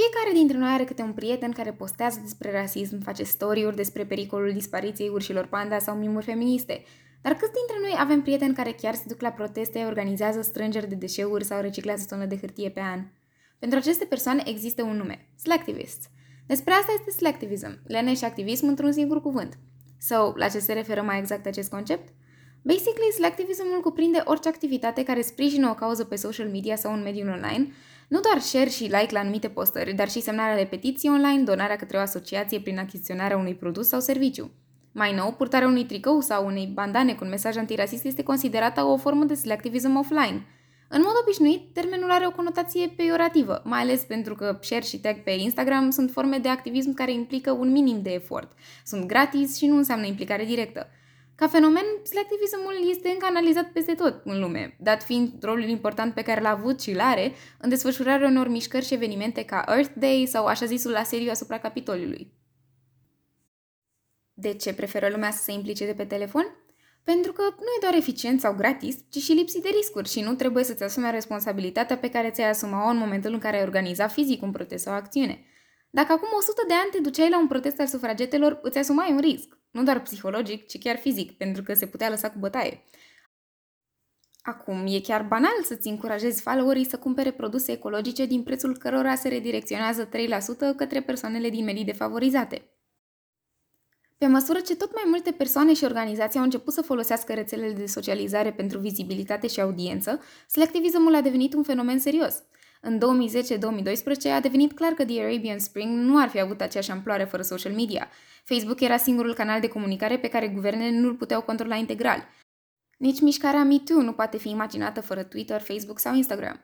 Fiecare dintre noi are câte un prieten care postează despre rasism, face story-uri despre pericolul dispariției urșilor panda sau mimuri feministe. Dar câți dintre noi avem prieteni care chiar se duc la proteste, organizează strângeri de deșeuri sau reciclează tonă de hârtie pe an? Pentru aceste persoane există un nume, slacktivists. Despre asta este slacktivism, lene și activism într-un singur cuvânt. Sau, la ce se referă mai exact acest concept? Basically, slacktivismul cuprinde orice activitate care sprijină o cauză pe social media sau un mediu online, nu doar share și like la anumite postări, dar și semnarea de petiții online, donarea către o asociație prin achiziționarea unui produs sau serviciu. Mai nou, purtarea unui tricou sau unei bandane cu un mesaj antirasist este considerată o formă de slacktivism offline. În mod obișnuit, termenul are o conotație peiorativă, mai ales pentru că share și tag pe Instagram sunt forme de activism care implică un minim de efort. Sunt gratis și nu înseamnă implicare directă. Ca fenomen, selectivismul este încă analizat peste tot în lume, dat fiind rolul important pe care l-a avut și l-are în desfășurarea unor mișcări și evenimente ca Earth Day sau așa zisul asediu asupra Capitoliului. De ce preferă lumea să se implice de pe telefon? Pentru că nu e doar eficient sau gratis, ci și lipsit de riscuri și nu trebuie să-ți asumi responsabilitatea pe care ți-ai asuma-o în momentul în care ai organiza fizic un protest sau o acțiune. Dacă acum 100 de ani te duceai la un protest al sufragetelor, îți asumai un risc, nu doar psihologic, ci chiar fizic, pentru că se putea lăsa cu bătaie. Acum, e chiar banal să-ți încurajezi followerii să cumpere produse ecologice din prețul cărora se redirecționează 3% către persoanele din medii defavorizate. Pe măsură ce tot mai multe persoane și organizații au început să folosească rețelele de socializare pentru vizibilitate și audiență, selectivismul a devenit un fenomen serios. În 2010-2012 a devenit clar că The Arabian Spring nu ar fi avut aceeași amploare fără social media. Facebook era singurul canal de comunicare pe care guvernele nu îl puteau controla integral. Nici mișcarea MeToo nu poate fi imaginată fără Twitter, Facebook sau Instagram.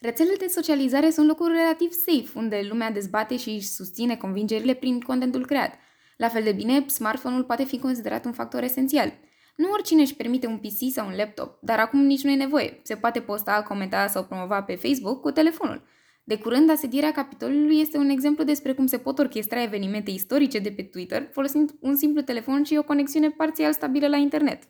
Rețelele de socializare sunt locuri relativ safe, unde lumea dezbate și își susține convingerile prin contentul creat – la fel de bine, smartphone-ul poate fi considerat un factor esențial. Nu oricine își permite un PC sau un laptop, dar acum nici nu e nevoie. Se poate posta, comenta sau promova pe Facebook cu telefonul. De curând, asedierea Capitolului este un exemplu despre cum se pot orchestra evenimente istorice de pe Twitter folosind un simplu telefon și o conexiune parțial stabilă la internet.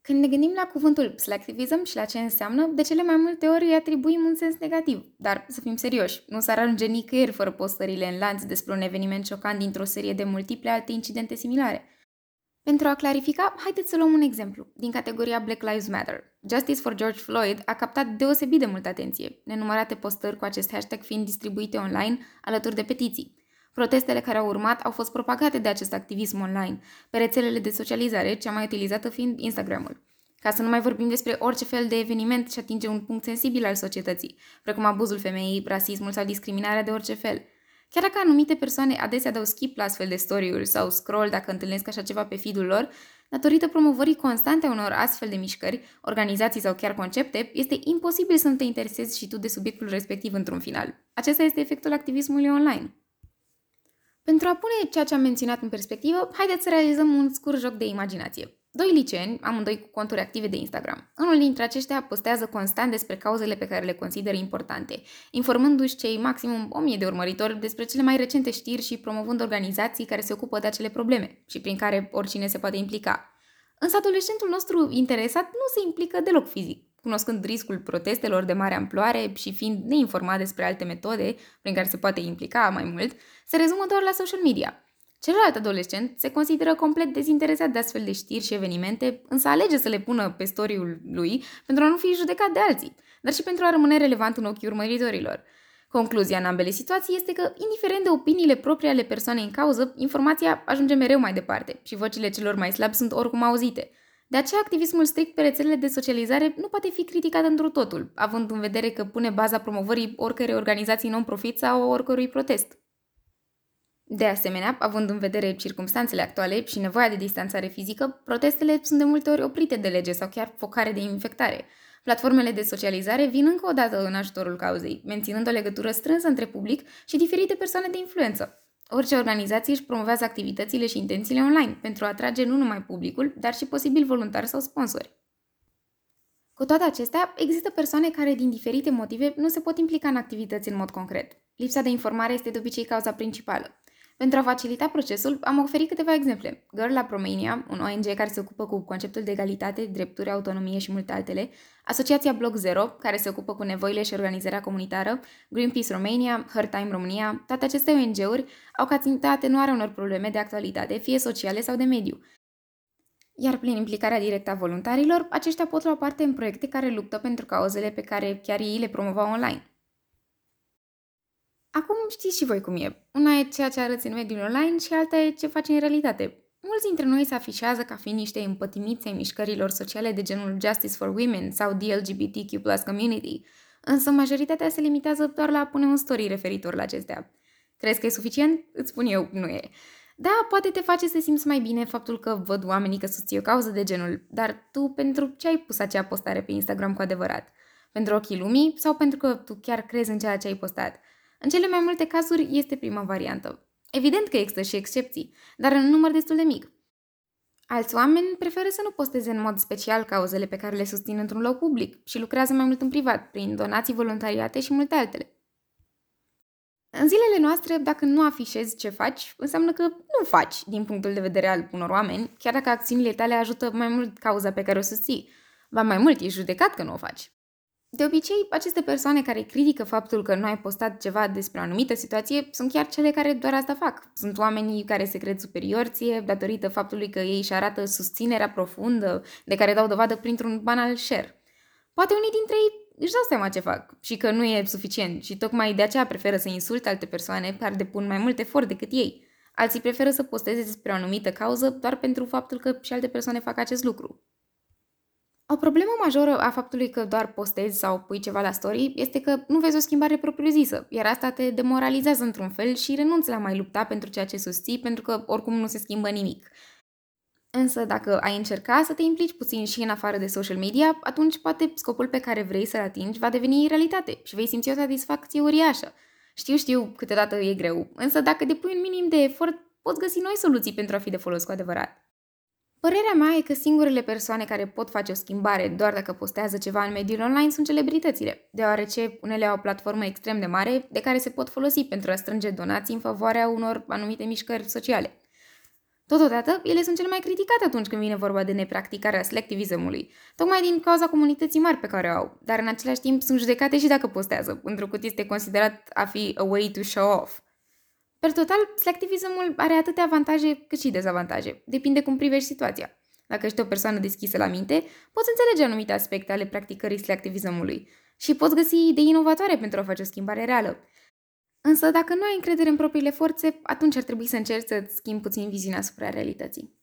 Când ne gândim la cuvântul selectivism și la ce înseamnă, de cele mai multe ori îi atribuim un sens negativ. Dar să fim serioși, nu s-ar ajunge nicăieri fără postările în lanț despre un eveniment șocant dintr-o serie de multiple alte incidente similare. Pentru a clarifica, haideți să luăm un exemplu, din categoria Black Lives Matter. Justice for George Floyd a captat deosebit de multă atenție, nenumărate postări cu acest hashtag fiind distribuite online alături de petiții. Protestele care au urmat au fost propagate de acest activism online, pe rețelele de socializare, cea mai utilizată fiind Instagramul. Ca să nu mai vorbim despre orice fel de eveniment ce atinge un punct sensibil al societății, precum abuzul femeii, rasismul sau discriminarea de orice fel. Chiar dacă anumite persoane adesea dau skip la astfel de story-uri sau scroll dacă întâlnesc așa ceva pe feed-ul lor, datorită promovării constante a unor astfel de mișcări, organizații sau chiar concepte, este imposibil să nu te interesezi și tu de subiectul respectiv într-un final. Acesta este efectul activismului online. Pentru a pune ceea ce am menționat în perspectivă, haideți să realizăm un scurt joc de imaginație. Doi liceeni, amândoi cu conturi active de Instagram. Unul dintre aceștia postează constant despre cauzele pe care le consideră importante, informându-și cei maximum 1000 de urmăritori despre cele mai recente știri și promovând organizații care se ocupă de acele probleme și prin care oricine se poate implica. Însă adolescentul nostru interesat nu se implică deloc fizic cunoscând riscul protestelor de mare amploare și fiind neinformat despre alte metode prin care se poate implica mai mult, se rezumă doar la social media. Celălalt adolescent se consideră complet dezinteresat de astfel de știri și evenimente, însă alege să le pună pe storiul lui pentru a nu fi judecat de alții, dar și pentru a rămâne relevant în ochii urmăritorilor. Concluzia în ambele situații este că, indiferent de opiniile proprii ale persoanei în cauză, informația ajunge mereu mai departe și vocile celor mai slabi sunt oricum auzite – de aceea, activismul strict pe rețelele de socializare nu poate fi criticat într totul, având în vedere că pune baza promovării oricărei organizații non-profit sau oricărui protest. De asemenea, având în vedere circumstanțele actuale și nevoia de distanțare fizică, protestele sunt de multe ori oprite de lege sau chiar focare de infectare. Platformele de socializare vin încă o dată în ajutorul cauzei, menținând o legătură strânsă între public și diferite persoane de influență. Orice organizație își promovează activitățile și intențiile online pentru a atrage nu numai publicul, dar și posibil voluntari sau sponsori. Cu toate acestea, există persoane care, din diferite motive, nu se pot implica în activități în mod concret. Lipsa de informare este de obicei cauza principală. Pentru a facilita procesul, am oferit câteva exemple. Girl Up Romania, un ONG care se ocupă cu conceptul de egalitate, drepturi, autonomie și multe altele, Asociația Bloc Zero, care se ocupă cu nevoile și organizarea comunitară, Greenpeace Romania, Her Time România, toate aceste ONG-uri au ca țintă atenuarea unor probleme de actualitate, fie sociale sau de mediu. Iar prin implicarea directă a voluntarilor, aceștia pot lua parte în proiecte care luptă pentru cauzele pe care chiar ei le promovau online. Acum știți și voi cum e. Una e ceea ce arăți în mediul online și alta e ce faci în realitate. Mulți dintre noi se afișează ca fiind niște împătimiți ai mișcărilor sociale de genul Justice for Women sau the LGBTQ plus community, însă majoritatea se limitează doar la a pune un story referitor la acestea. Crezi că e suficient? Îți spun eu, nu e. Da, poate te face să simți mai bine faptul că văd oamenii că susții o cauză de genul, dar tu pentru ce ai pus acea postare pe Instagram cu adevărat? Pentru ochii lumii sau pentru că tu chiar crezi în ceea ce ai postat? În cele mai multe cazuri este prima variantă. Evident că există și excepții, dar în număr destul de mic. Alți oameni preferă să nu posteze în mod special cauzele pe care le susțin într-un loc public și lucrează mai mult în privat, prin donații voluntariate și multe altele. În zilele noastre, dacă nu afișezi ce faci, înseamnă că nu faci din punctul de vedere al unor oameni, chiar dacă acțiunile tale ajută mai mult cauza pe care o susții. Va mai mult, ești judecat că nu o faci. De obicei, aceste persoane care critică faptul că nu ai postat ceva despre o anumită situație sunt chiar cele care doar asta fac. Sunt oamenii care se cred superior ție datorită faptului că ei își arată susținerea profundă de care dau dovadă printr-un banal share. Poate unii dintre ei își dau seama ce fac și că nu e suficient și tocmai de aceea preferă să insulte alte persoane care depun mai mult efort decât ei. Alții preferă să posteze despre o anumită cauză doar pentru faptul că și alte persoane fac acest lucru. O problemă majoră a faptului că doar postezi sau pui ceva la story este că nu vezi o schimbare propriu-zisă, iar asta te demoralizează într-un fel și renunți la mai lupta pentru ceea ce susții, pentru că oricum nu se schimbă nimic. Însă dacă ai încerca să te implici puțin și în afară de social media, atunci poate scopul pe care vrei să-l atingi va deveni realitate și vei simți o satisfacție uriașă. Știu, știu, câteodată e greu, însă dacă depui un minim de efort, poți găsi noi soluții pentru a fi de folos cu adevărat. Părerea mea e că singurele persoane care pot face o schimbare doar dacă postează ceva în mediul online sunt celebritățile, deoarece unele au o platformă extrem de mare de care se pot folosi pentru a strânge donații în favoarea unor anumite mișcări sociale. Totodată, ele sunt cele mai criticate atunci când vine vorba de nepracticarea selectivismului, tocmai din cauza comunității mari pe care o au, dar în același timp sunt judecate și dacă postează, întrucât este considerat a fi a way to show off. Per total, selectivismul are atâtea avantaje cât și dezavantaje. Depinde cum privești situația. Dacă ești o persoană deschisă la minte, poți înțelege anumite aspecte ale practicării selectivismului și poți găsi idei inovatoare pentru a face o schimbare reală. Însă, dacă nu ai încredere în propriile forțe, atunci ar trebui să încerci să-ți schimbi puțin viziunea asupra realității.